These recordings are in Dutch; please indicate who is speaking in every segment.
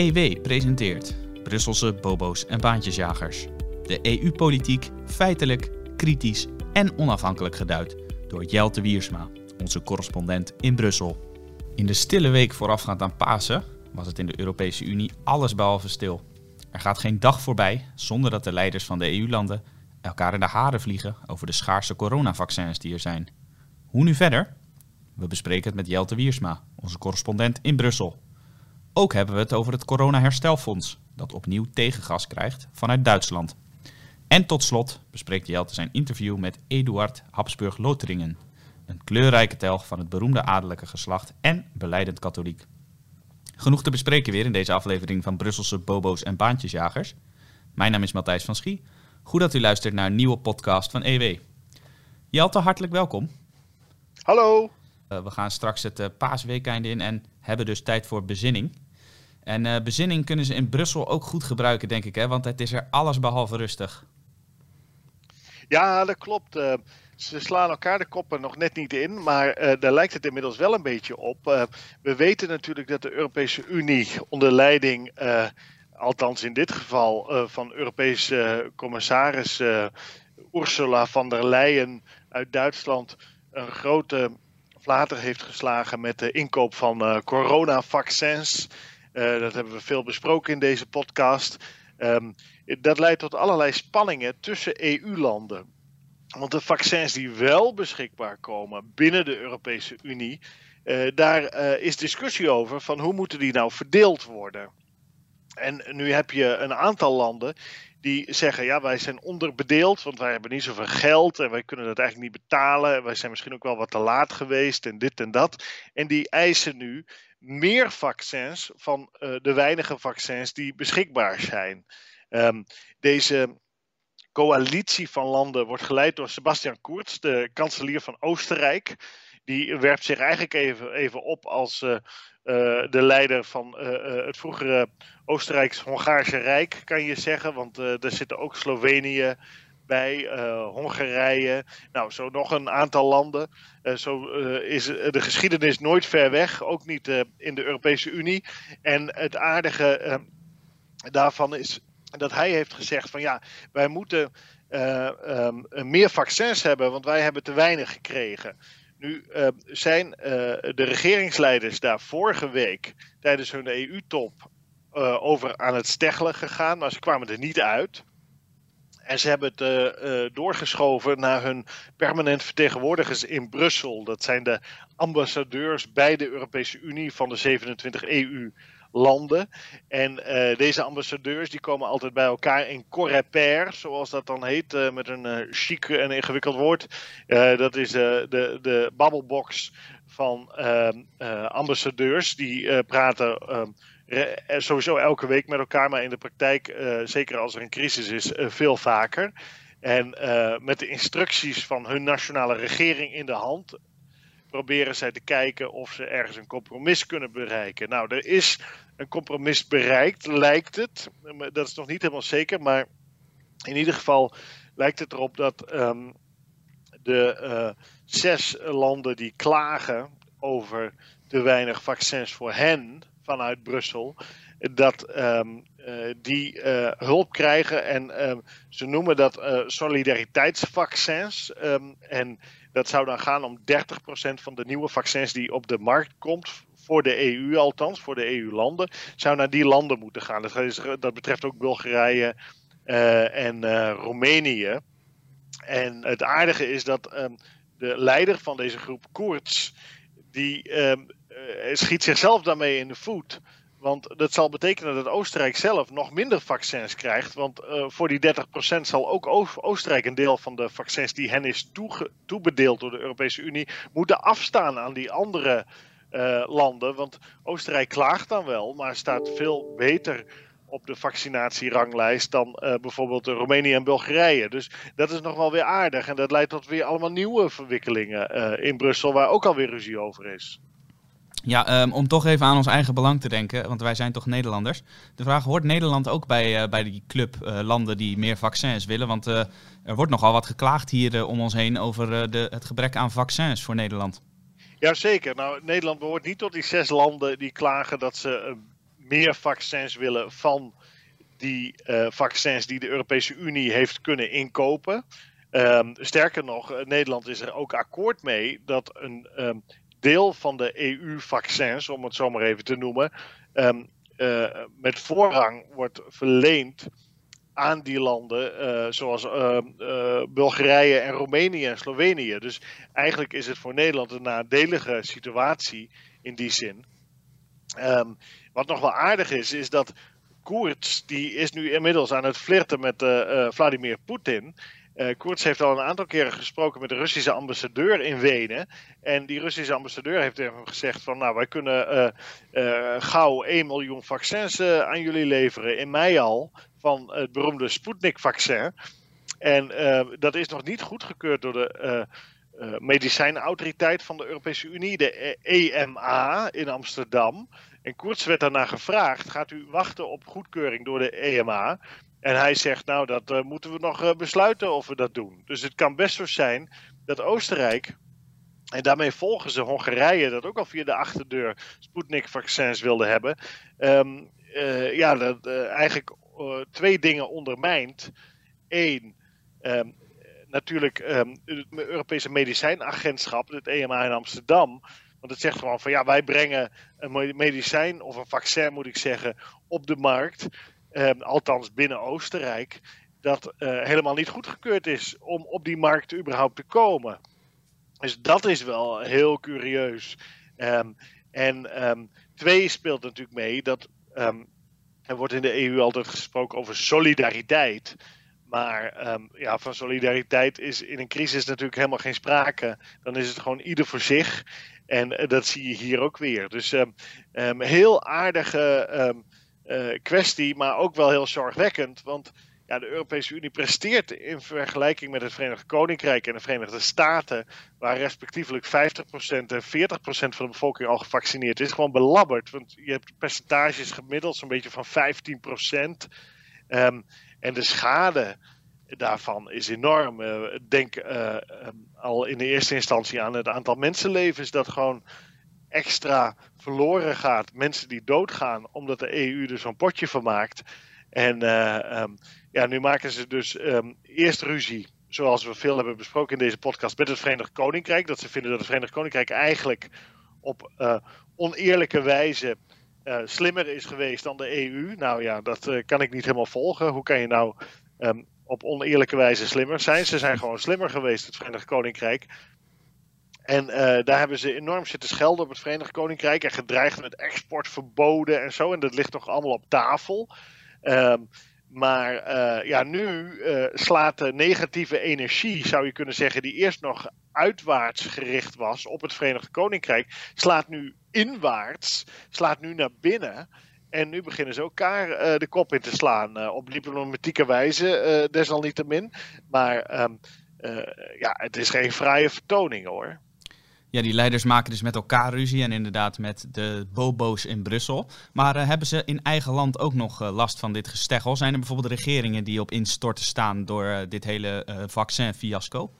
Speaker 1: EW presenteert Brusselse bobo's en baantjesjagers. De EU-politiek feitelijk, kritisch en onafhankelijk geduid door Jelte Wiersma, onze correspondent in Brussel. In de stille week voorafgaand aan Pasen was het in de Europese Unie allesbehalve stil. Er gaat geen dag voorbij zonder dat de leiders van de EU-landen elkaar in de haren vliegen over de schaarse coronavaccins die er zijn. Hoe nu verder? We bespreken het met Jelte Wiersma, onze correspondent in Brussel. Ook hebben we het over het Corona-herstelfonds, dat opnieuw tegengas krijgt vanuit Duitsland. En tot slot bespreekt Jelte zijn interview met Eduard Habsburg-Lothringen, een kleurrijke telg van het beroemde adellijke geslacht en beleidend katholiek. Genoeg te bespreken weer in deze aflevering van Brusselse bobo's en baantjesjagers. Mijn naam is Matthijs van Schie. Goed dat u luistert naar een nieuwe podcast van EW. Jelte, hartelijk welkom.
Speaker 2: Hallo.
Speaker 1: Uh, we gaan straks het uh, paasweekend in en hebben dus tijd voor bezinning. En uh, bezinning kunnen ze in Brussel ook goed gebruiken, denk ik, hè? want het is er alles behalve rustig.
Speaker 2: Ja, dat klopt. ze slaan elkaar de koppen nog net niet in, maar daar lijkt het inmiddels wel een beetje op. we weten natuurlijk dat de Europese Unie onder leiding althans in dit geval van Europese commissaris uh, Ursula von der Leyen uit Duitsland een grote flater heeft geslagen met de inkoop van uh, coronavaccins. dat hebben we veel besproken in deze podcast. Um, dat leidt tot allerlei spanningen tussen EU-landen. Want de vaccins die wel beschikbaar komen binnen de Europese Unie, daar is discussie over van hoe moeten die nou verdeeld worden. En nu heb je een aantal landen die zeggen: ja, wij zijn onderbedeeld, want wij hebben niet zoveel geld en wij kunnen dat eigenlijk niet betalen. En wij zijn misschien ook wel wat te laat geweest en dit en dat. En die eisen nu meer vaccins van uh, de weinige vaccins die beschikbaar zijn. Um, deze coalitie van landen wordt geleid door Sebastian Kurz, de kanselier van Oostenrijk. Die werpt zich eigenlijk even, even op als uh, de leider van uh, het vroegere Oostenrijks-Hongaarse Rijk, kan je zeggen. Want daar zitten ook Slovenië bij, Hongarije, nou zo nog een aantal landen. zo is de geschiedenis nooit ver weg, ook niet in de Europese Unie. En het aardige daarvan is dat hij heeft gezegd van ja, wij moeten um, meer vaccins hebben, want wij hebben te weinig gekregen. Nu uh, zijn uh, de regeringsleiders daar vorige week tijdens hun EU-top eh, over aan het steggelen gegaan, maar ze kwamen er niet uit. En ze hebben het doorgeschoven naar hun permanent vertegenwoordigers in Brussel. Dat zijn de ambassadeurs bij de Europese Unie van de 27 EU landen. En uh, deze ambassadeurs die komen altijd bij elkaar in Coreper, zoals dat dan heet, uh, met een uh, chic en ingewikkeld woord. dat is de, de babbelbox van ehm, ambassadeurs. Die praten ehm, sowieso elke week met elkaar, maar in de praktijk, zeker als er een crisis is, veel vaker. En met de instructies van hun nationale regering in de hand proberen zij te kijken of ze ergens een compromis kunnen bereiken. Nou, er is een compromis bereikt, lijkt het. Dat is nog niet helemaal zeker, maar in ieder geval lijkt het erop dat um, de uh, zes landen die klagen over te weinig vaccins voor hen vanuit Brussel, dat um, uh, die uh, hulp krijgen. En um, ze noemen dat solidariteitsvaccins. En dat zou dan gaan om 30% van de nieuwe vaccins die op de markt komt. Voor de EU althans, voor de EU-landen, zou naar die landen moeten gaan. Dat, betreft ook Bulgarije en Roemenië. En het aardige is dat de leider van deze groep, Koerts, die schiet zichzelf daarmee in de voet. Want dat zal betekenen dat Oostenrijk zelf nog minder vaccins krijgt. Want uh, voor die 30% zal ook Oostenrijk een deel van de vaccins die hen is toebedeeld door de Europese Unie moeten afstaan aan die andere uh, landen. Want Oostenrijk klaagt dan wel, maar staat veel beter op de vaccinatieranglijst dan uh, bijvoorbeeld Roemenië en Bulgarije. Dus dat is nog wel weer aardig. En dat leidt tot weer allemaal nieuwe verwikkelingen in Brussel, waar ook alweer ruzie over is.
Speaker 1: Ja, um, om toch even aan ons eigen belang te denken, want wij zijn toch Nederlanders. De vraag, hoort Nederland ook bij, uh, bij die club uh, landen die meer vaccins willen? Want uh, er wordt nogal wat geklaagd hier om ons heen over de, het gebrek aan vaccins voor Nederland.
Speaker 2: Jazeker. Nou, Nederland behoort niet tot die zes landen die klagen dat ze meer vaccins willen van die vaccins die de Europese Unie heeft kunnen inkopen. Ehm, sterker nog, Nederland is er ook akkoord mee dat een ehm, deel van de EU-vaccins, om het zo maar even te noemen, um, met voorrang wordt verleend aan die landen, uh, zoals uh, uh, Bulgarije en Roemenië en Slovenië. Dus eigenlijk is het voor Nederland een nadelige situatie in die zin. Um, wat nog wel aardig is, is dat Koerts, die is nu inmiddels aan het flirten met Vladimir Poetin. Uh, Koerts heeft al een aantal keren gesproken met de Russische ambassadeur in Wenen. En die Russische ambassadeur heeft hem gezegd van nou wij kunnen uh, uh, gauw 1 miljoen vaccins aan jullie leveren. In mei al van het beroemde Sputnik-vaccin. En dat is nog niet goedgekeurd door de medicijnautoriteit van de Europese Unie, de EMA in Amsterdam. En Koerts werd daarna gevraagd: gaat u wachten op goedkeuring door de EMA? En hij zegt, nou, dat uh, moeten we nog uh, besluiten of we dat doen. Dus het kan best zo zijn dat Oostenrijk, en daarmee volgen ze Hongarije, dat ook al via de achterdeur Sputnik-vaccins wilde hebben, um, uh, ja, dat eigenlijk twee dingen ondermijnt. Eén, um, natuurlijk um, het Europese medicijnagentschap, het EMA in Amsterdam. Want het zegt gewoon van ja, wij brengen een medicijn of een vaccin, moet ik zeggen, op de markt. Ehm, althans binnen Oostenrijk, dat uh, helemaal niet goedgekeurd is om op die markt überhaupt te komen. Dus dat is wel heel curieus. Um, en um, twee speelt natuurlijk mee dat er wordt in de EU altijd gesproken over solidariteit. Maar ja, van solidariteit is in een crisis natuurlijk helemaal geen sprake. Dan is het gewoon ieder voor zich. En uh, dat zie je hier ook weer. Dus heel aardige kwestie, maar ook wel heel zorgwekkend. Want ja, de Europese Unie presteert in vergelijking met het Verenigd Koninkrijk en de Verenigde Staten, waar respectievelijk 50% en 40% van de bevolking al gevaccineerd is, gewoon belabberd. Want je hebt percentages gemiddeld zo'n beetje van 15%. Um, ehm, en de schade daarvan is enorm. Uh, denk uh, um, al in de eerste instantie aan het aantal mensenlevens dat gewoon extra verloren gaat. Mensen die doodgaan omdat de EU er zo'n potje van maakt. En uh, um, ja, nu maken ze dus um, eerst ruzie, zoals we veel hebben besproken in deze podcast, met het Verenigd Koninkrijk. Dat ze vinden dat het Verenigd Koninkrijk eigenlijk op uh, oneerlijke wijze uh, slimmer is geweest dan de EU. Nou ja, dat kan ik niet helemaal volgen. Hoe kan je nou um, op oneerlijke wijze slimmer zijn? Ze zijn gewoon slimmer geweest, het Verenigd Koninkrijk. En uh, daar hebben ze enorm zitten schelden op het Verenigd Koninkrijk en gedreigd met exportverboden en zo. En dat ligt nog allemaal op tafel. Um, maar uh, ja, nu uh, slaat de negatieve energie, zou je kunnen zeggen, die eerst nog uitwaarts gericht was op het Verenigd Koninkrijk, slaat nu inwaarts, slaat nu naar binnen. En nu beginnen ze elkaar de kop in te slaan. op diplomatieke wijze, desalniettemin. Maar um, ja, het is geen vrije vertoning hoor.
Speaker 1: Ja, die leiders maken dus met elkaar ruzie en inderdaad met de bobo's in Brussel. Maar uh, hebben ze in eigen land ook nog uh, last van dit gesteggel? Zijn er bijvoorbeeld regeringen die op instorten staan door uh, dit hele vaccin-fiasco?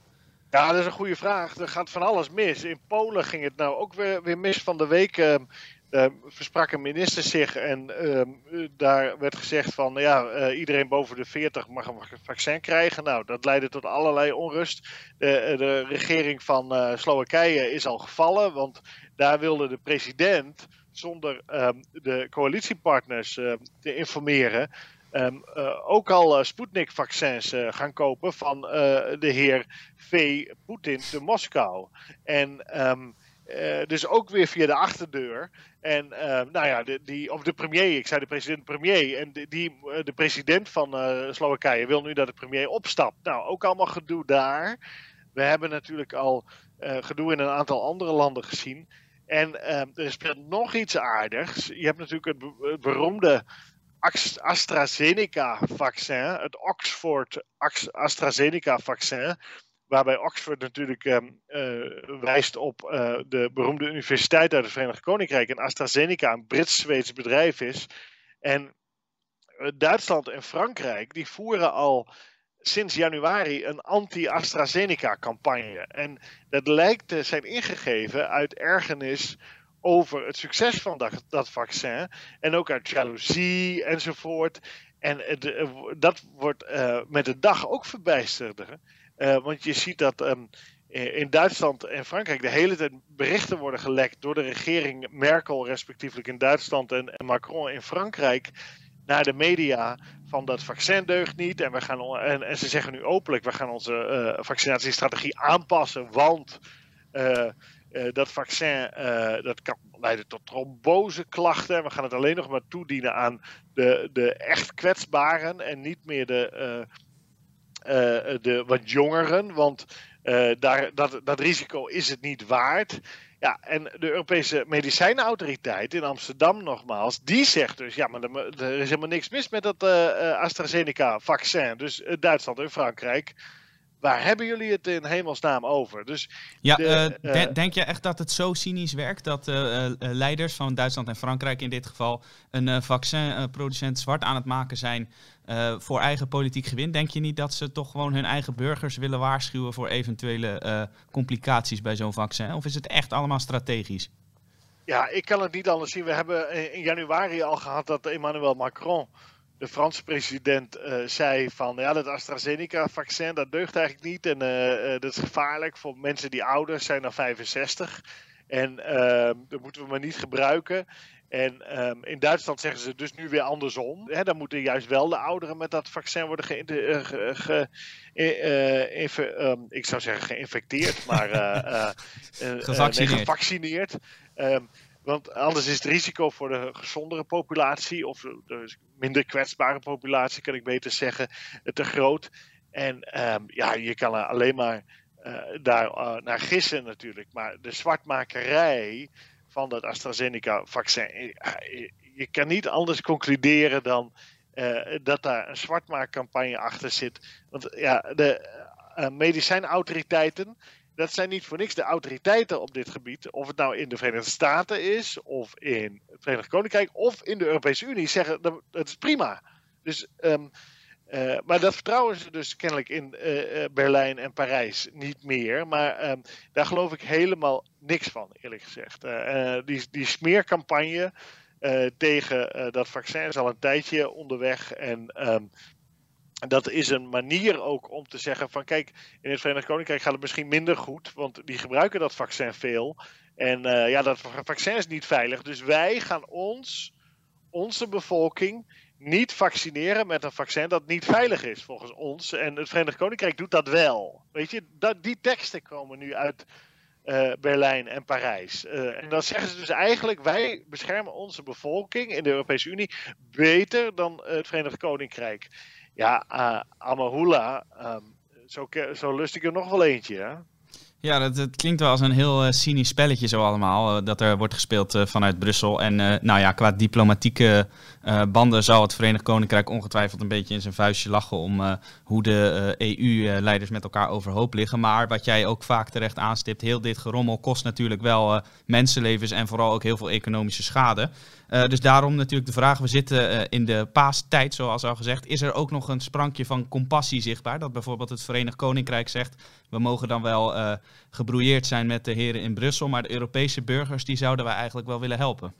Speaker 2: Ja, dat is een goede vraag. Er gaat van alles mis. In Polen ging het nou ook weer, weer mis van de week. Ehm, versprak een minister zich en uh, daar werd gezegd van ja, uh, iedereen boven de 40 mag een vaccin krijgen. Nou, dat leidde tot allerlei onrust. De, de regering van uh, Slowakije is al gevallen, want daar wilde de president zonder ehm, de coalitiepartners te informeren. Ook al Sputnik-vaccins gaan kopen van de heer V. Poetin te Moskou. En um, uh, dus ook weer via de achterdeur. En uh, nou ja, de, die, of de premier, ik zei de president-premier. En de, die, uh, de president van Slowakije wil nu dat de premier opstapt. Nou, ook allemaal gedoe daar. We hebben natuurlijk al gedoe in een aantal andere landen gezien. En er speelt nog iets aardigs. Je hebt natuurlijk het, het beroemde AstraZeneca-vaccin, het Oxford AstraZeneca-vaccin Waarbij Oxford natuurlijk um, uh, wijst op uh, de beroemde universiteit uit het Verenigd Koninkrijk. En AstraZeneca een Brits-Zweeds bedrijf is. En uh, Duitsland en Frankrijk die voeren al sinds januari een anti-AstraZeneca-campagne. En dat lijkt te zijn ingegeven uit ergernis over het succes van dat, dat vaccin. En ook uit jaloezie enzovoort. En dat wordt met de dag ook verbijsterder. Want je ziet dat ehm, in Duitsland en Frankrijk de hele tijd berichten worden gelekt door de regering Merkel, respectievelijk in Duitsland, en, Macron in Frankrijk, naar de media van dat vaccin deugt niet. En, we gaan, en, en ze zeggen nu openlijk, we gaan onze uh, vaccinatiestrategie aanpassen, want dat vaccin dat kan leiden tot tromboseklachten. En we gaan het alleen nog maar toedienen aan de, de echt kwetsbaren en niet meer de, de wat jongeren. Want uh, daar, dat, dat risico is het niet waard. Ja, en de Europese medicijnenautoriteit in Amsterdam nogmaals, die zegt dus, ja, maar er, is helemaal niks mis met dat uh, AstraZeneca-vaccin. Dus Duitsland en Frankrijk waar hebben jullie het in hemelsnaam over? Dus
Speaker 1: ja, de, uh, denk je echt dat het zo cynisch werkt dat uh, leiders van Duitsland en Frankrijk in dit geval een vaccinproducent zwart aan het maken zijn voor eigen politiek gewin? Denk je niet dat ze toch gewoon hun eigen burgers willen waarschuwen voor eventuele complicaties bij zo'n vaccin? Of is het echt allemaal strategisch?
Speaker 2: Ja, ik kan het niet anders zien. We hebben in januari al gehad dat Emmanuel Macron de Franse president uh, zei van ja, dat AstraZeneca-vaccin dat deugt eigenlijk niet en uh, uh, dat is gevaarlijk voor mensen die ouder zijn dan 65. En ehm, dat moeten we maar niet gebruiken. En um, in Duitsland zeggen ze dus nu weer andersom. Dan moeten juist wel de ouderen met dat vaccin worden ge, ge, ge um, ik zou zeggen geïnfecteerd, maar
Speaker 1: gevaccineerd.
Speaker 2: gevaccineerd. Want anders is het risico voor de gezondere populatie, of de minder kwetsbare populatie, kan ik beter zeggen, te groot. En um, ja, je kan er alleen maar uh, daar uh, naar gissen natuurlijk. Maar de zwartmakerij van dat AstraZeneca-vaccin, eh, je kan niet anders concluderen dan dat daar een zwartmaakcampagne achter zit. Want ja, de medicijnautoriteiten dat zijn niet voor niks de autoriteiten op dit gebied, of het nou in de Verenigde Staten is, of in het Verenigd Koninkrijk, of in de Europese Unie, zeggen dat het is prima. Dus, um, uh, maar dat vertrouwen ze dus kennelijk in uh, Berlijn en Parijs niet meer. Maar um, daar geloof ik helemaal niks van, eerlijk gezegd. Die, die smeercampagne tegen dat vaccin is al een tijdje onderweg. En um, dat is een manier ook om te zeggen van kijk, in het Verenigd Koninkrijk gaat het misschien minder goed, want die gebruiken dat vaccin veel. En uh, ja, dat vaccin is niet veilig. Dus wij gaan ons, onze bevolking, niet vaccineren met een vaccin dat niet veilig is volgens ons. En het Verenigd Koninkrijk doet dat wel. Weet je, dat, die teksten komen nu uit uh, Berlijn en Parijs. Uh, en dan zeggen ze dus eigenlijk: wij beschermen onze bevolking in de Europese Unie beter dan het Verenigd Koninkrijk. Ja, uh, Amahula, um, zo, zo lust ik er nog wel eentje. Hè?
Speaker 1: Ja, dat, klinkt wel als een heel uh, cynisch spelletje zo allemaal. Uh, dat er wordt gespeeld vanuit Brussel. En nou ja, qua diplomatieke banden zal het Verenigd Koninkrijk ongetwijfeld een beetje in zijn vuistje lachen om hoe de EU-leiders met elkaar overhoop liggen. Maar wat jij ook vaak terecht aanstipt, heel dit gerommel kost natuurlijk wel mensenlevens en vooral ook heel veel economische schade. Dus daarom natuurlijk de vraag, we zitten in de paastijd zoals al gezegd. Is er ook nog een sprankje van compassie zichtbaar? Dat bijvoorbeeld het Verenigd Koninkrijk zegt, we mogen dan wel gebrouilleerd zijn met de heren in Brussel. Maar de Europese burgers, die zouden wij eigenlijk wel willen helpen.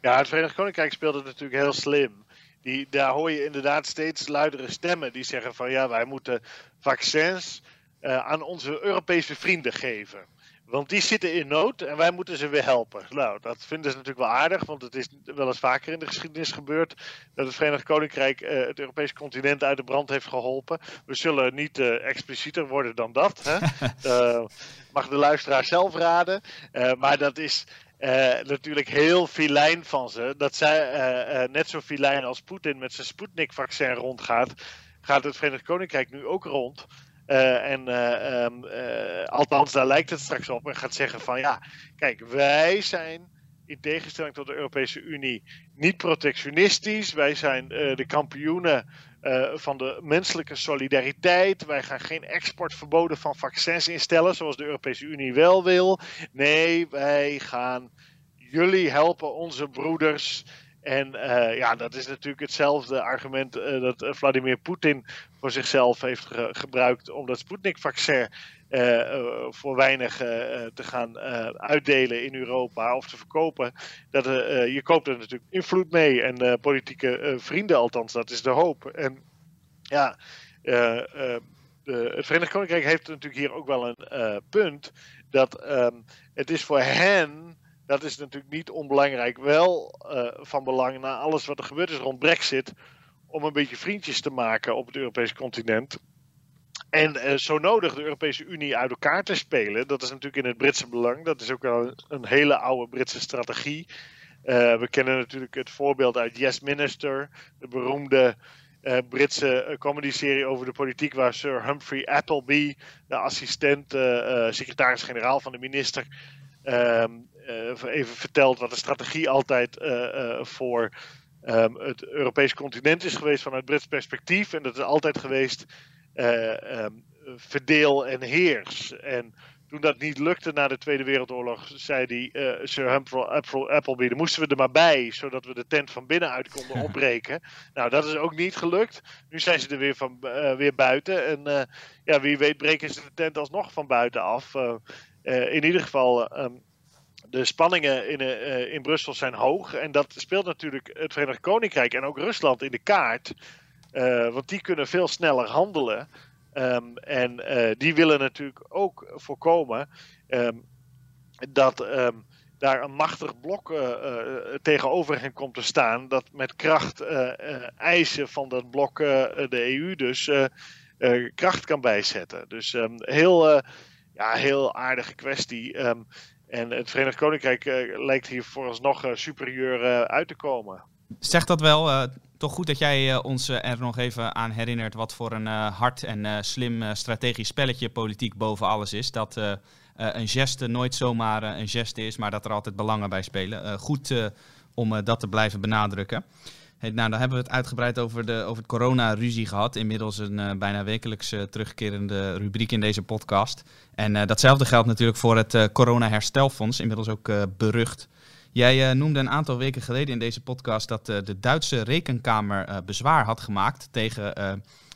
Speaker 2: Ja, het Verenigd Koninkrijk speelt het natuurlijk heel slim. Die, daar hoor je inderdaad steeds luidere stemmen die zeggen van ja, wij moeten vaccins uh, aan onze Europese vrienden geven. Want die zitten in nood en wij moeten ze weer helpen. Nou, dat vinden ze natuurlijk wel aardig, want het is wel eens vaker in de geschiedenis gebeurd dat het Verenigd Koninkrijk uh, het Europese continent uit de brand heeft geholpen. We zullen niet uh, explicieter worden dan dat. Hè? uh, mag de luisteraar zelf raden. maar dat is natuurlijk heel filijn van ze. Dat zij net zo filijn als Poetin met zijn Sputnik-vaccin rondgaat, gaat het Verenigd Koninkrijk nu ook rond. Uh, en uh, um, uh, althans, daar lijkt het straks op. En gaat zeggen van ja, kijk, wij zijn in tegenstelling tot de Europese Unie niet protectionistisch. Wij zijn de kampioenen van de menselijke solidariteit. Wij gaan geen exportverboden van vaccins instellen, zoals de Europese Unie wel wil. Nee, wij gaan jullie helpen, onze broeders. En ja, dat is natuurlijk hetzelfde argument dat Vladimir Poetin voor zichzelf heeft gebruikt om dat Sputnik-vaccin voor weinig te gaan uitdelen in Europa of te verkopen. Dat, je koopt er natuurlijk invloed mee en politieke vrienden althans, dat is de hoop. En ja, het Verenigd Koninkrijk heeft natuurlijk hier ook wel een punt. Dat um, het is voor hen, dat is natuurlijk niet onbelangrijk, wel uh, van belang na alles wat er gebeurd is rond Brexit. Om een beetje vriendjes te maken op het Europese continent. En uh, zo nodig de Europese Unie uit elkaar te spelen. Dat is natuurlijk in het Britse belang. Dat is ook wel een hele oude Britse strategie. we kennen natuurlijk het voorbeeld uit Yes Minister, de beroemde Britse eh, comedy-serie over de politiek, waar Sir Humphrey Appleby, de assistent, uh, secretaris-generaal van de minister, ehm, even vertelt wat de strategie altijd voor um, het Europese continent is geweest vanuit Brits perspectief. En dat is altijd geweest um, verdeel en heers. En toen dat niet lukte na de Tweede Wereldoorlog, zei die, uh, Sir Humphrey Appleby, dan moesten we er maar bij, zodat we de tent van binnenuit konden opbreken. nou, dat is ook niet gelukt. Nu zijn ze er weer, van, uh, weer buiten. En uh, ja, wie weet breken ze de tent alsnog van buiten af. in ieder geval, um, de spanningen in, in Brussel zijn hoog. En dat speelt natuurlijk het Verenigd Koninkrijk en ook Rusland in de kaart. want die kunnen veel sneller handelen. Um, en die willen natuurlijk ook voorkomen um, dat um, daar een machtig blok tegenover hen komt te staan. Dat met kracht eisen van dat blok de EU dus kracht kan bijzetten. Dus heel, ja, heel aardige kwestie. En het Verenigd Koninkrijk lijkt hier vooralsnog superieur uit te komen.
Speaker 1: Zegt dat wel toch goed dat jij ons er nog even aan herinnert wat voor een hard en slim strategisch spelletje politiek boven alles is. Dat een geste nooit zomaar een geste is, maar dat er altijd belangen bij spelen. goed om dat te blijven benadrukken. Hey, nou, dan hebben we het uitgebreid over, de, over het corona-ruzie gehad. Inmiddels een bijna wekelijks terugkerende rubriek in deze podcast. En datzelfde geldt natuurlijk voor het corona-herstelfonds, inmiddels ook berucht. Jij noemde een aantal weken geleden in deze podcast dat de Duitse rekenkamer bezwaar had gemaakt tegen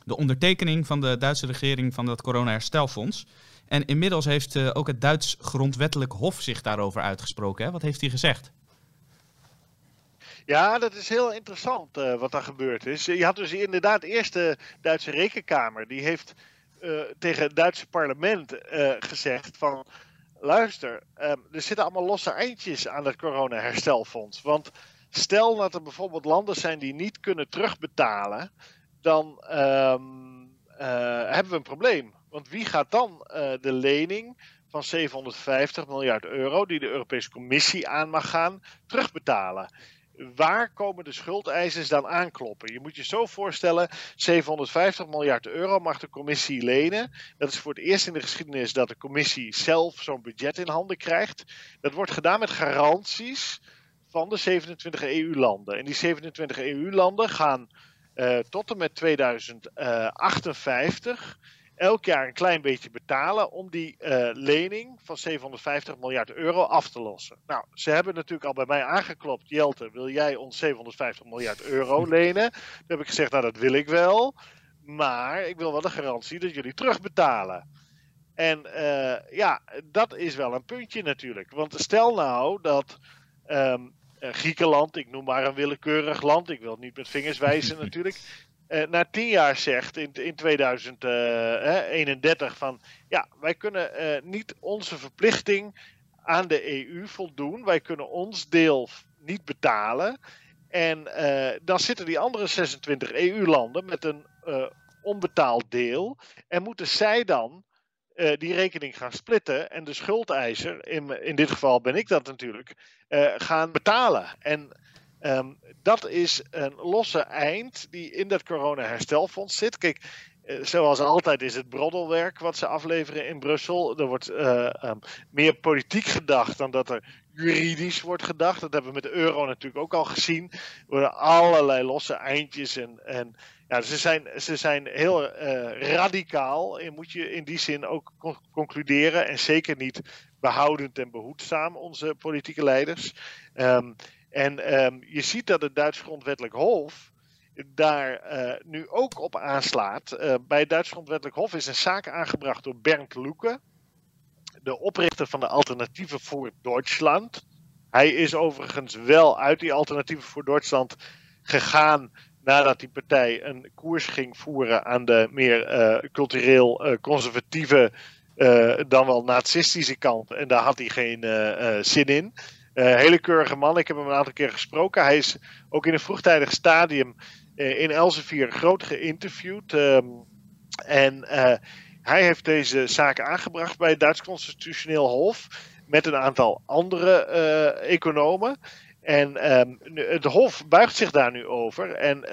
Speaker 1: de ondertekening van de Duitse regering van dat corona-herstelfonds. En inmiddels heeft ook het Duits grondwettelijk hof zich daarover uitgesproken. Hè? Wat heeft hij gezegd?
Speaker 2: Ja, dat is heel interessant wat daar gebeurd is. Je had dus inderdaad eerst de Duitse rekenkamer. Die heeft tegen het Duitse parlement gezegd van luister, um, er zitten allemaal losse eindjes aan het corona-herstelfonds. Want stel dat er bijvoorbeeld landen zijn die niet kunnen terugbetalen, dan uh, hebben we een probleem. Want wie gaat dan de lening van 750 miljard euro, die de Europese Commissie aan mag gaan, terugbetalen? Waar komen de schuldeisers dan aankloppen? Je moet je zo voorstellen, 750 miljard euro mag de commissie lenen. Dat is voor het eerst in de geschiedenis dat de commissie zelf zo'n budget in handen krijgt. Dat wordt gedaan met garanties van de 27 EU-landen. En die 27 EU-landen gaan uh, tot en met 2058 elk jaar een klein beetje betalen om die uh, lening van 750 miljard euro af te lossen. Nou, ze hebben natuurlijk al bij mij aangeklopt. Jelte, wil jij ons 750 miljard euro lenen? Toen heb ik gezegd, nou dat wil ik wel. Maar ik wil wel de garantie dat jullie terugbetalen. En uh, ja, dat is wel een puntje natuurlijk. Want stel nou dat um, Griekenland, ik noem maar een willekeurig land, ik wil niet met vingers wijzen natuurlijk, uh, na tien jaar zegt in, in 2031 van ja, wij kunnen uh, niet onze verplichting aan de EU voldoen. Wij kunnen ons deel niet betalen. En dan zitten die andere 26 EU-landen met een onbetaald deel. En moeten zij dan die rekening gaan splitten en de schuldeiser, in, in dit geval ben ik dat natuurlijk, gaan betalen. En Um, dat is een losse eind die in dat corona-herstelfonds zit. Kijk, eh, zoals altijd is het broddelwerk wat ze afleveren in Brussel. Er wordt uh, um, meer politiek gedacht dan dat er juridisch wordt gedacht. Dat hebben we met de euro natuurlijk ook al gezien. Er worden allerlei losse eindjes en, en ja, ze zijn, ze zijn heel uh, radicaal. En moet je in die zin ook concluderen. En zeker niet behoudend en behoedzaam, onze politieke leiders. Um, En ehm, je ziet dat het Duits Grondwettelijk Hof daar eh, nu ook op aanslaat. Uh, bij het Duits Grondwettelijk Hof is een zaak aangebracht door Bernd Lucke, de oprichter van de Alternatieven voor Duitsland. Hij is overigens wel uit die Alternatieven voor Duitsland gegaan nadat die partij een koers ging voeren aan de meer uh, cultureel conservatieve, dan wel nazistische kant. En daar had hij geen zin in. Hele keurige man. Ik heb hem een aantal keer gesproken. Hij is ook in een vroegtijdig stadium uh, in Elsevier groot geïnterviewd. Um, en uh, hij heeft deze zaak aangebracht bij het Duits Constitutioneel Hof met een aantal andere economen. En um, het Hof buigt zich daar nu over. En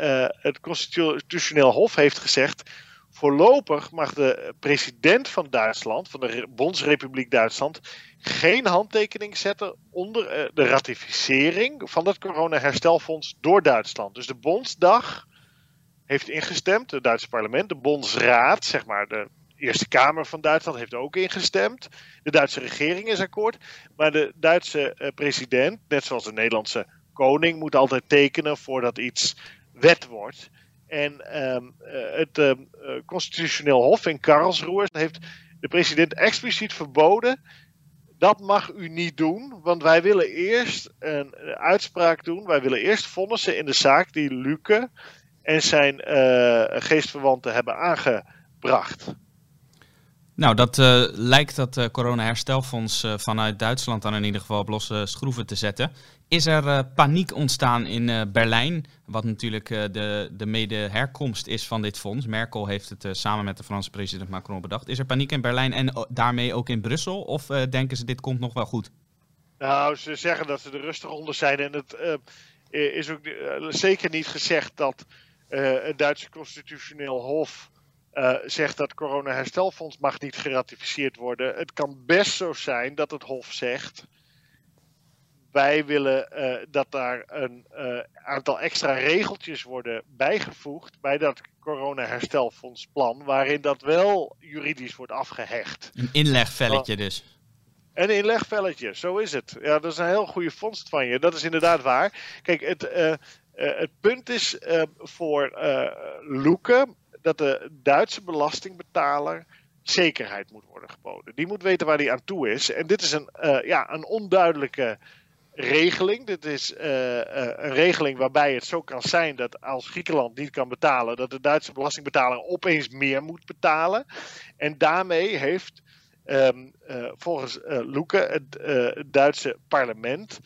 Speaker 2: het Constitutioneel Hof heeft gezegd. Voorlopig mag de president van Duitsland, van de Bondsrepubliek Duitsland, geen handtekening zetten onder uh, de ratificering van het coronaherstelfonds door Duitsland. Dus de Bondsdag heeft ingestemd, het Duitse parlement, de Bondsraad, zeg maar de Eerste Kamer van Duitsland heeft ook ingestemd. De Duitse regering is akkoord. Maar de Duitse uh, president, net zoals de Nederlandse koning, moet altijd tekenen voordat iets wet wordt. En um, uh, het uh, constitutioneel hof in Karlsruhe heeft de president expliciet verboden dat mag u niet doen, want wij willen eerst een uitspraak doen. Wij willen eerst vonnissen in de zaak die Luke en zijn geestverwanten hebben aangebracht.
Speaker 1: Nou, dat lijkt dat corona-herstelfonds uh, vanuit Duitsland dan in ieder geval op losse schroeven te zetten. Is er paniek ontstaan in Berlijn, wat natuurlijk de, de mede-herkomst is van dit fonds? Merkel heeft het samen met de Franse president Macron bedacht. Is er paniek in Berlijn en daarmee ook in Brussel? Of denken ze dit komt nog wel goed?
Speaker 2: Nou, ze zeggen dat ze er rustig onder zijn. En het is ook zeker niet gezegd dat het Duitse constitutioneel hof zegt dat corona-herstelfonds mag niet geratificeerd worden. Het kan best zo zijn dat het Hof zegt. Wij willen uh, dat daar een uh, aantal extra regeltjes worden bijgevoegd bij dat corona-herstelfondsplan, waarin dat wel juridisch wordt afgehecht.
Speaker 1: Een inlegvelletje dus.
Speaker 2: Een inlegvelletje, zo is het. Ja, dat is een heel goede vondst van je. Dat is inderdaad waar. Kijk, het, het punt is voor Loeken dat de Duitse belastingbetaler zekerheid moet worden geboden. Die moet weten waar hij aan toe is. En dit is een, uh, ja, een onduidelijke regeling. Dit is uh, uh, een regeling waarbij het zo kan zijn dat als Griekenland niet kan betalen, dat de Duitse belastingbetaler opeens meer moet betalen. En daarmee heeft um, volgens Loeke het, Duitse parlement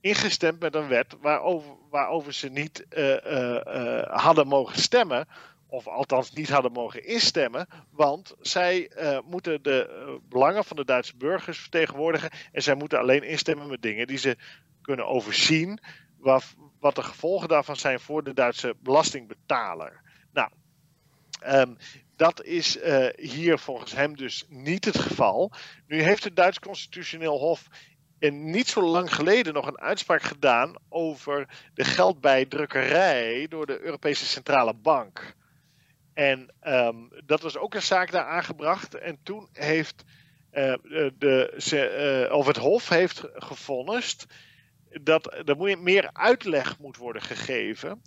Speaker 2: ingestemd met een wet waarover ze niet hadden mogen stemmen of althans niet hadden mogen instemmen, want zij uh, moeten de uh, belangen van de Duitse burgers vertegenwoordigen en zij moeten alleen instemmen met dingen die ze kunnen overzien, wat, wat de gevolgen daarvan zijn voor de Duitse belastingbetaler. Nou, um, dat is uh, hier volgens hem dus niet het geval. Nu heeft het Duits Constitutioneel Hof en niet zo lang geleden nog een uitspraak gedaan over de geldbijdrukkerij door de Europese Centrale Bank. En um, dat was ook een zaak daar aangebracht. En toen heeft uh, de, uh, of het Hof heeft gevonnist dat er meer uitleg moet worden gegeven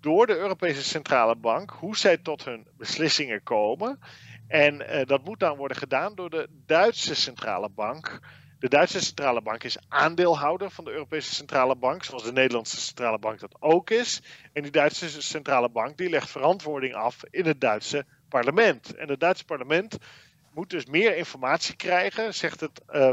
Speaker 2: door de Europese Centrale Bank hoe zij tot hun beslissingen komen. En uh, dat moet dan worden gedaan door de Duitse Centrale Bank. De Duitse Centrale Bank is aandeelhouder van de Europese Centrale Bank, zoals de Nederlandse Centrale Bank dat ook is. En die Duitse Centrale Bank die legt verantwoording af in het Duitse parlement. En het Duitse parlement moet dus meer informatie krijgen, zegt het uh,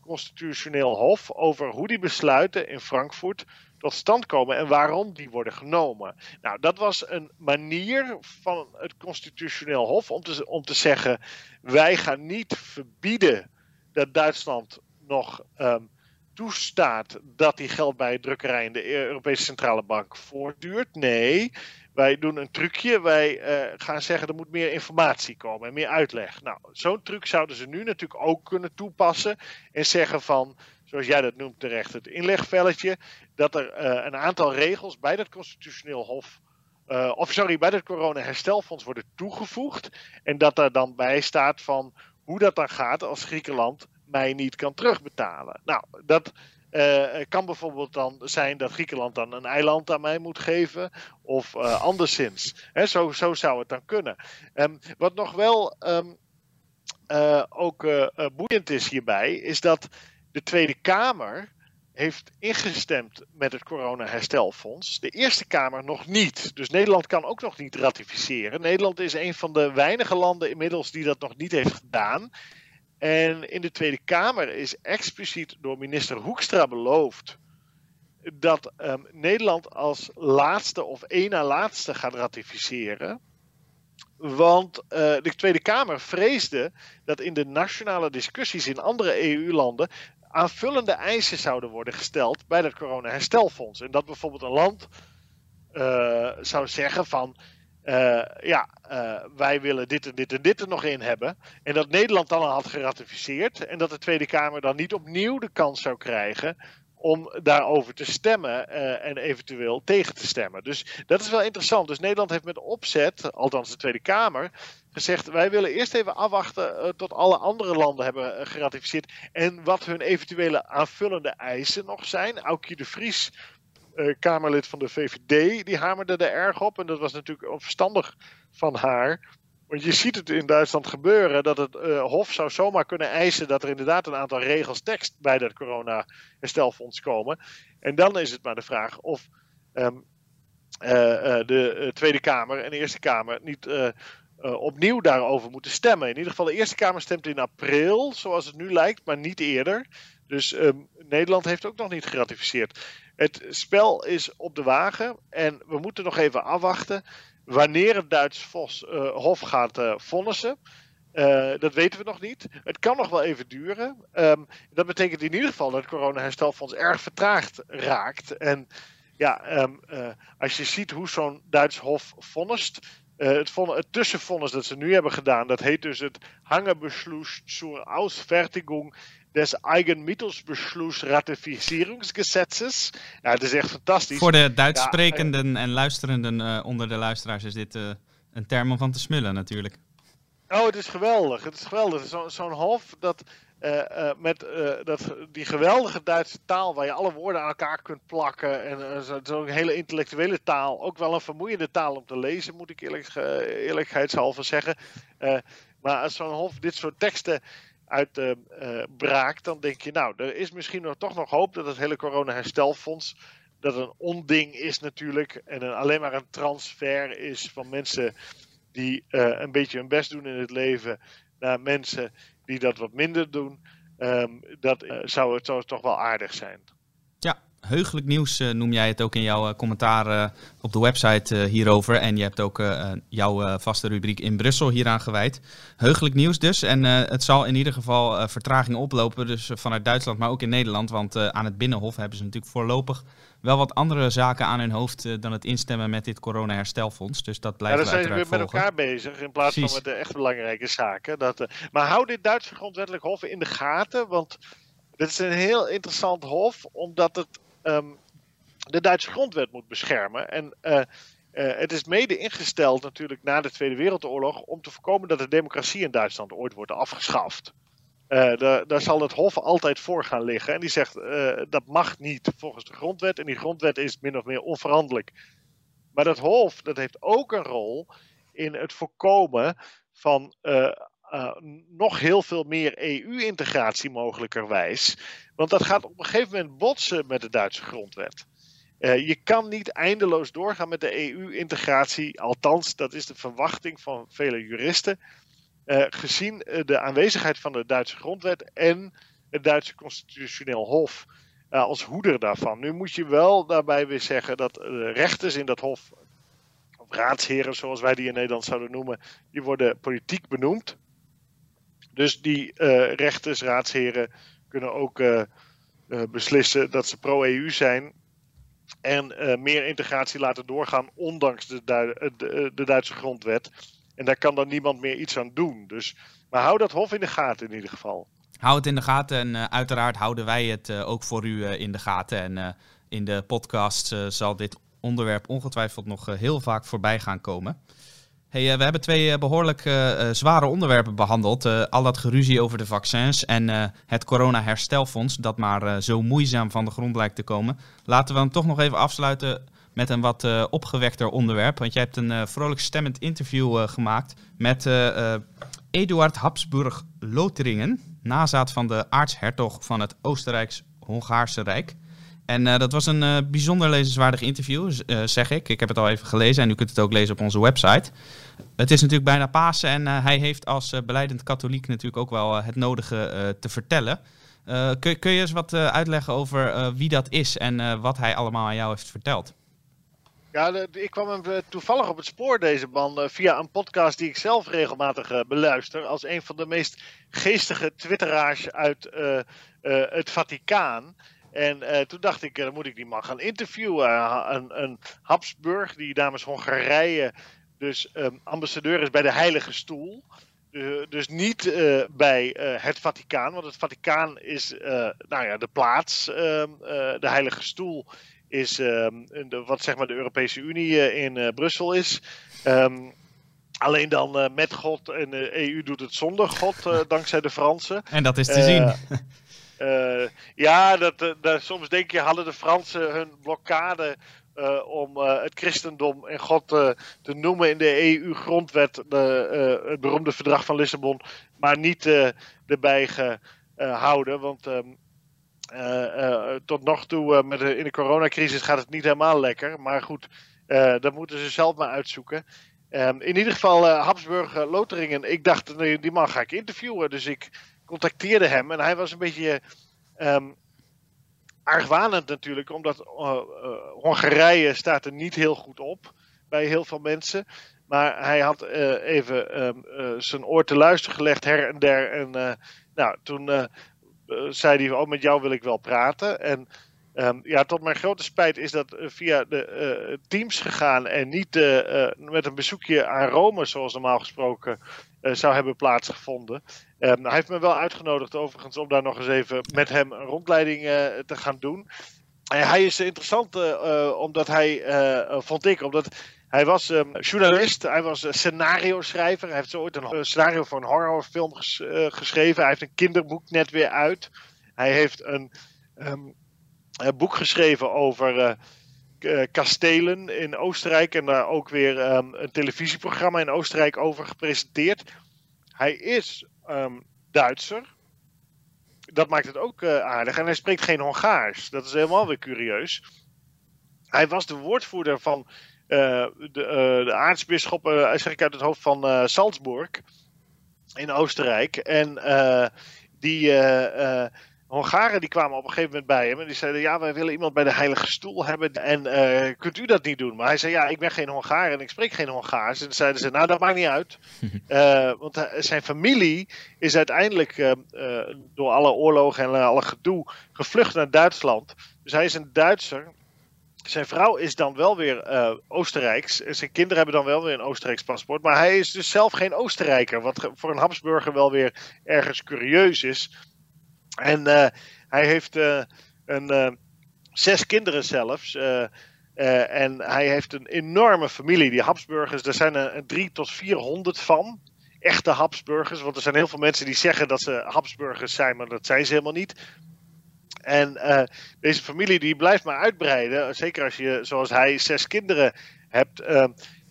Speaker 2: constitutioneel hof, over hoe die besluiten in Frankfurt tot stand komen en waarom die worden genomen. Nou, dat was een manier van het constitutioneel hof om te, om te zeggen: wij gaan niet verbieden dat Duitsland nog um, toestaat dat die geldbijdrukkerij in de Europese Centrale Bank voortduurt. Nee, wij doen een trucje. Wij uh, gaan zeggen er moet meer informatie komen en meer uitleg. Nou, zo'n truc zouden ze nu natuurlijk ook kunnen toepassen en zeggen van, zoals jij dat noemt terecht, het inlegvelletje, dat er uh, een aantal regels bij dat constitutioneel hof uh, of sorry, bij het corona-herstelfonds worden toegevoegd. En dat daar dan bij staat van hoe dat dan gaat als Griekenland mij niet kan terugbetalen. Nou, dat, Het kan bijvoorbeeld dan zijn dat Griekenland dan een eiland aan mij moet geven. Of anderszins. Hè, zo, zo zou het dan kunnen. Um, wat nog wel um, ook boeiend is hierbij, is dat de Tweede Kamer heeft ingestemd met het corona-herstelfonds. De Eerste Kamer nog niet. Dus Nederland kan ook nog niet ratificeren. Nederland is een van de weinige landen inmiddels die dat nog niet heeft gedaan. En in de Tweede Kamer is expliciet door minister Hoekstra beloofd dat um, Nederland als laatste of één na laatste gaat ratificeren. Want uh, de Tweede Kamer vreesde dat in de nationale discussies in andere EU-landen aanvullende eisen zouden worden gesteld bij dat corona-herstelfonds. En dat bijvoorbeeld een land uh, zou zeggen van. Uh, ja, uh, wij willen dit en dit en dit er nog in hebben. En dat Nederland dan al had geratificeerd. En dat de Tweede Kamer dan niet opnieuw de kans zou krijgen om daarover te stemmen uh, en eventueel tegen te stemmen. Dus dat is wel interessant. Dus Nederland heeft met opzet, althans de Tweede Kamer, gezegd: wij willen eerst even afwachten uh, tot alle andere landen hebben uh, geratificeerd en wat hun eventuele aanvullende eisen nog zijn. Aukje de Vries, Kamerlid van de VVD, die hamerde er erg op en dat was natuurlijk onverstandig van haar. Want je ziet het in Duitsland gebeuren dat het uh, Hof zou zomaar kunnen eisen dat er inderdaad een aantal regels tekst bij dat corona-herstelfonds komen. En dan is het maar de vraag of um, uh, uh, de Tweede Kamer en de Eerste Kamer niet opnieuw daarover moeten stemmen. In ieder geval, de Eerste Kamer stemt in april, zoals het nu lijkt, maar niet eerder. Dus um, Nederland heeft ook nog niet geratificeerd. Het spel is op de wagen en we moeten nog even afwachten wanneer het Duits Vos, uh, Hof gaat uh, vonnissen. Uh, dat weten we nog niet. Het kan nog wel even duren. Um, dat betekent in ieder geval dat het corona-herstelfonds erg vertraagd raakt. En ja, um, als je ziet hoe zo'n Duits Hof vonnist. het, het tussenvonnis dat ze nu hebben gedaan, dat heet dus het Hangebeschluss zur Ausfertigung des Eigenmittelsbeschluss Ratificierungsgesetzes. Ja, het is echt fantastisch.
Speaker 1: Voor de Duits sprekenden ja, en luisterenden uh, onder de luisteraars is dit uh, een term om van te smullen natuurlijk.
Speaker 2: Oh, het is geweldig. Het is geweldig. Zo'n zo hof dat uh, met dat, die geweldige Duitse taal waar je alle woorden aan elkaar kunt plakken. En zo'n hele intellectuele taal. Ook wel een vermoeiende taal om te lezen, moet ik eerlijk, eerlijkheidshalve zeggen. maar als zo'n hof dit soort teksten uitbraakt, uh, dan denk je, nou, er is misschien nog, toch nog hoop dat het hele corona-herstelfonds, dat een onding is natuurlijk, en een, alleen maar een transfer is van mensen die uh, een beetje hun best doen in het leven, naar mensen die dat wat minder doen. Um, dat uh, zou, het, zou het toch wel aardig zijn
Speaker 1: heugelijk nieuws uh, noem jij het ook in jouw uh, commentaar uh, op de website hierover. En je hebt ook jouw vaste rubriek in Brussel hieraan gewijd. Heugelijk nieuws dus. En het zal in ieder geval vertraging oplopen. Dus vanuit Duitsland, maar ook in Nederland. Want aan het Binnenhof hebben ze natuurlijk voorlopig wel wat andere zaken aan hun hoofd dan het instemmen met dit corona-herstelfonds. Dus dat blijft.
Speaker 2: Ja, dan zijn ze weer met elkaar bezig in plaats Precies. van met de echt belangrijke zaken. Dat, maar hou dit Duitse grondwettelijk hof in de gaten. Want dit is een heel interessant hof, omdat het um, de Duitse grondwet moet beschermen. En uh, uh, het is mede ingesteld natuurlijk na de Tweede Wereldoorlog om te voorkomen dat de democratie in Duitsland ooit wordt afgeschaft. Daar, daar, zal het Hof altijd voor gaan liggen. En die zegt dat mag niet volgens de grondwet. En die grondwet is min of meer onveranderlijk. Maar dat Hof dat heeft ook een rol in het voorkomen van uh, nog heel veel meer EU-integratie mogelijkerwijs. Want dat gaat op een gegeven moment botsen met de Duitse grondwet. Uh, je kan niet eindeloos doorgaan met de EU-integratie, althans, dat is de verwachting van vele juristen, uh, gezien de aanwezigheid van de Duitse grondwet en het Duitse constitutioneel hof als hoeder daarvan. Nu moet je wel daarbij weer zeggen dat de rechters in dat hof, of raadsheren zoals wij die in Nederland zouden noemen, die worden politiek benoemd. Dus die uh, rechters, raadsheren kunnen ook uh, uh, beslissen dat ze pro-EU zijn. En meer integratie laten doorgaan, ondanks de, de, de, Duitse grondwet. En daar kan dan niemand meer iets aan doen. Dus, maar hou dat hof in de gaten in ieder geval.
Speaker 1: Hou het in de gaten en uiteraard houden wij het ook voor u in de gaten. En in de podcast zal dit onderwerp ongetwijfeld nog heel vaak voorbij gaan komen. Hey, we hebben twee behoorlijk zware onderwerpen behandeld. al dat geruzie over de vaccins en het corona-herstelfonds, dat maar zo moeizaam van de grond lijkt te komen. Laten we hem toch nog even afsluiten met een wat opgewekter onderwerp. Want jij hebt een vrolijk stemmend interview gemaakt met Eduard Habsburg Lotharingen, nazaat van de aartshertog van het Oostenrijks-Hongaarse Rijk. En dat was een bijzonder lezenswaardig interview, zeg ik. Ik heb het al even gelezen en u kunt het ook lezen op onze website. Het is natuurlijk bijna Pasen en hij heeft als beleidend katholiek natuurlijk ook wel het nodige te vertellen. kun, kun, je eens wat uitleggen over wie dat is en wat hij allemaal aan jou heeft verteld?
Speaker 2: Ja, ik kwam hem eh, toevallig op het spoor, deze man, eh, via een podcast die ik zelf regelmatig eh, beluister. Als een van de meest geestige twitteraars uit het Vaticaan. En toen dacht ik, dan moet ik die man gaan interviewen. een, een Habsburg, die namens Hongarije dus um, ambassadeur is bij de Heilige Stoel. dus niet bij het Vaticaan, want het Vaticaan is nou ja, de plaats, ehm, de Heilige Stoel is ehm, de, wat zeg maar de Europese Unie eh, in eh, Brussel is. Ehm, alleen dan eh, met God en de EU doet het zonder God, dankzij de Fransen.
Speaker 1: En dat is te zien.
Speaker 2: ja, dat, dat, soms denk je, hadden de Fransen hun blokkade om het christendom en God te noemen in de EU-grondwet, het beroemde verdrag van Lissabon, maar niet erbij gehouden. Want ehm, tot nog toe, met in de coronacrisis, gaat het niet helemaal lekker. Maar goed, dat moeten ze zelf maar uitzoeken. Um, in ieder geval, Habsburg Loteringen. Ik dacht, die man ga ik interviewen. Dus ik contacteerde hem. En hij was een beetje um, argwanend natuurlijk. Omdat Hongarije staat er niet heel goed op. Bij heel veel mensen. Maar hij had even um, zijn oor te luisteren gelegd her en der. En nou, toen zei hij, oh met jou wil ik wel praten. En um, ja, tot mijn grote spijt is dat via de Teams gegaan en niet met een bezoekje aan Rome, zoals normaal gesproken zou hebben plaatsgevonden. Um, hij heeft me wel uitgenodigd overigens om daar nog eens even met hem een rondleiding te gaan doen. En hij is interessant omdat hij, vond ik, omdat hij was um, journalist, hij was scenario schrijver. Hij heeft zo ooit een scenario voor een horrorfilm ges uh, geschreven. Hij heeft een kinderboek net weer uit. Hij heeft een, um, een boek geschreven over kastelen in Oostenrijk. En daar ook weer um, een televisieprogramma in Oostenrijk over gepresenteerd. Hij is Duitser. Dat maakt het ook aardig. En hij spreekt geen Hongaars. Dat is helemaal weer curieus. Hij was de woordvoerder van eh, de, uh, aartsbisschop, zeg ik uit het hoofd van Salzburg in Oostenrijk. En die Hongaren die kwamen op een gegeven moment bij hem en die zeiden: Ja, wij willen iemand bij de Heilige Stoel hebben. En kunt u dat niet doen? Maar hij zei: Ja, ik ben geen Hongaar en ik spreek geen Hongaars. En zeiden ze: Nou, dat maakt niet uit. want zijn familie is uiteindelijk door alle oorlogen en alle gedoe gevlucht naar Duitsland. Dus hij is een Duitser zijn vrouw is dan wel weer Oostenrijks. Zijn kinderen hebben dan wel weer een Oostenrijks paspoort. Maar hij is dus zelf geen Oostenrijker. Wat voor een Habsburger wel weer ergens curieus is. En uh, hij heeft uh, een, zes kinderen zelfs. en hij heeft een enorme familie. Die Habsburgers, er zijn er drie tot 400 van. Echte Habsburgers. Want er zijn heel veel mensen die zeggen dat ze Habsburgers zijn. Maar dat zijn ze helemaal niet. En deze familie die blijft maar uitbreiden. Zeker als je, zoals hij, zes kinderen hebt.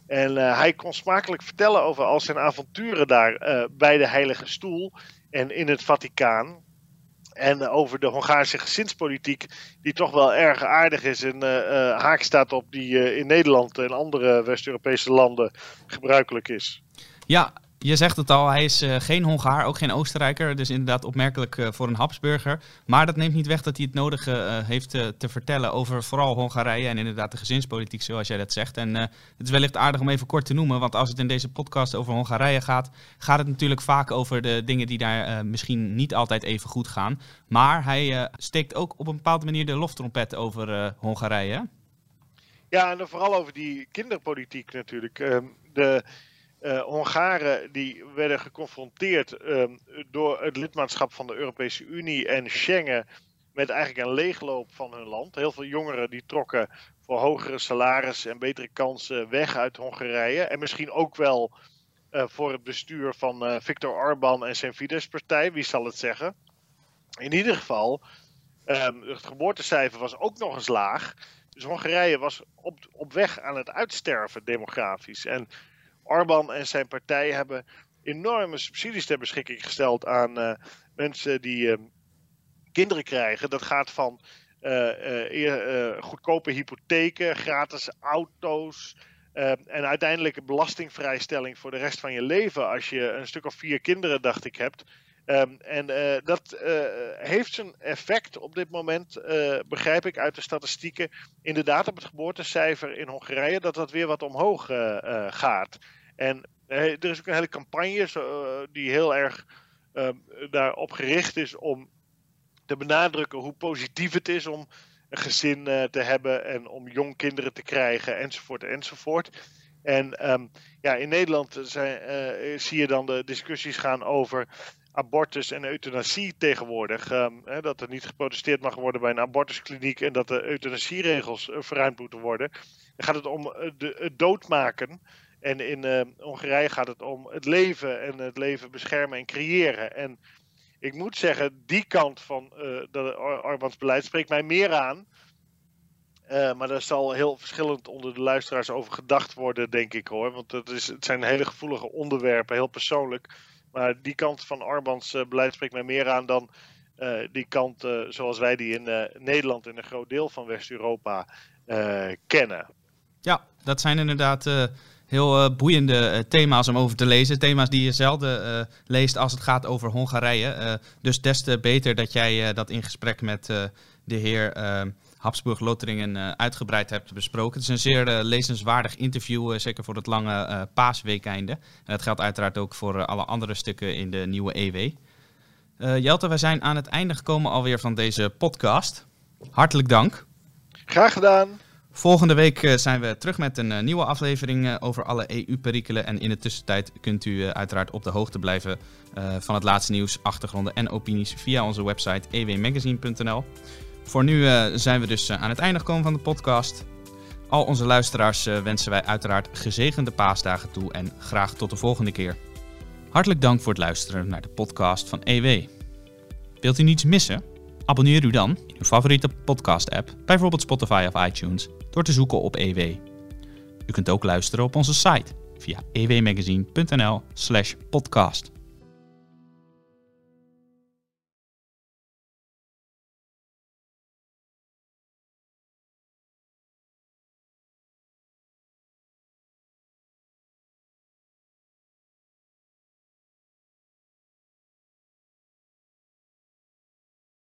Speaker 2: En hij kon smakelijk vertellen over al zijn avonturen daar bij de Heilige Stoel en in het Vaticaan. En over de Hongaarse gezinspolitiek, die toch wel erg aardig is en haak staat op die in Nederland en andere West-Europese landen gebruikelijk is.
Speaker 1: Ja, je zegt het al, hij is uh, geen Hongaar, ook geen Oostenrijker. Dus inderdaad opmerkelijk uh, voor een Habsburger. Maar dat neemt niet weg dat hij het nodige uh, heeft te vertellen over vooral Hongarije en inderdaad de gezinspolitiek, zoals jij dat zegt. En het is wellicht aardig om even kort te noemen, want als het in deze podcast over Hongarije gaat, gaat het natuurlijk vaak over de dingen die daar misschien niet altijd even goed gaan. Maar hij steekt ook op een bepaalde manier de loftrompet over Hongarije.
Speaker 2: Ja, en vooral over die kinderpolitiek natuurlijk. Ehm, de uh, Hongaren die werden geconfronteerd um, door het lidmaatschap van de Europese Unie en Schengen met eigenlijk een leegloop van hun land. Heel veel jongeren die trokken voor hogere salarissen en betere kansen weg uit Hongarije. En misschien ook wel voor het bestuur van Viktor Orban en zijn Fidesz-partij, wie zal het zeggen. In ieder geval, um, het geboortecijfer was ook nog eens laag. Dus Hongarije was op, op weg aan het uitsterven demografisch. En Orban en zijn partij hebben enorme subsidies ter beschikking gesteld aan uh, mensen die uh, kinderen krijgen. Dat gaat van uh, goedkope hypotheken, gratis auto's. en uiteindelijk belastingvrijstelling voor de rest van je leven. Als je een stuk of vier kinderen, dacht ik, hebt. Um, en uh, dat uh, heeft zijn effect op dit moment, uh, begrijp ik uit de statistieken, inderdaad op het geboortecijfer in Hongarije, dat dat weer wat omhoog gaat. En er is ook een hele campagne die heel erg ehm, daarop gericht is om te benadrukken hoe positief het is om een gezin te hebben en om jong kinderen te krijgen, enzovoort, enzovoort. En um, ja, in Nederland zijn, zie je dan de discussies gaan over abortus en euthanasie tegenwoordig. Ehm, hè, dat er niet geprotesteerd mag worden bij een abortuskliniek en dat de euthanasieregels uh, verruimd moeten worden. Dan gaat het om uh, de, het doodmaken. En in uh, Hongarije gaat het om het leven en het leven beschermen en creëren. En ik moet zeggen, die kant van de Orbans beleid spreekt mij meer aan. maar daar zal heel verschillend onder de luisteraars over gedacht worden, denk ik hoor. Want is, het zijn hele gevoelige onderwerpen, heel persoonlijk. Maar die kant van Arbans uh, beleid spreekt mij meer aan dan uh, die kant uh, zoals wij die in Nederland en een groot deel van West-Europa kennen.
Speaker 1: Ja, dat zijn inderdaad heel boeiende thema's om over te lezen. Thema's die je zelden leest als het gaat over Hongarije. dus des te beter dat jij dat in gesprek met de heer Habsburg Loteringen uh, uitgebreid hebt besproken. Het is een zeer uh, lezenswaardig interview, uh, zeker voor het lange paasweekeinde. En dat geldt uiteraard ook voor alle andere stukken in de nieuwe EW. Jelte, wij zijn aan het einde gekomen alweer van deze podcast. Hartelijk dank.
Speaker 2: Graag gedaan.
Speaker 1: Volgende week zijn we terug met een nieuwe aflevering over alle EU-perikelen. En in de tussentijd kunt u uiteraard op de hoogte blijven van het laatste nieuws, achtergronden en opinies via onze website ewmagazine.nl. Voor nu uh, zijn we dus uh, aan het einde gekomen van de podcast. Al onze luisteraars uh, wensen wij uiteraard gezegende paasdagen toe en graag tot de volgende keer. Hartelijk dank voor het luisteren naar de podcast van EW. Wilt u niets missen? Abonneer u dan in uw favoriete podcast-app, bijvoorbeeld Spotify of iTunes, door te zoeken op EW. U kunt ook luisteren op onze site via ewmagazine.nl/podcast.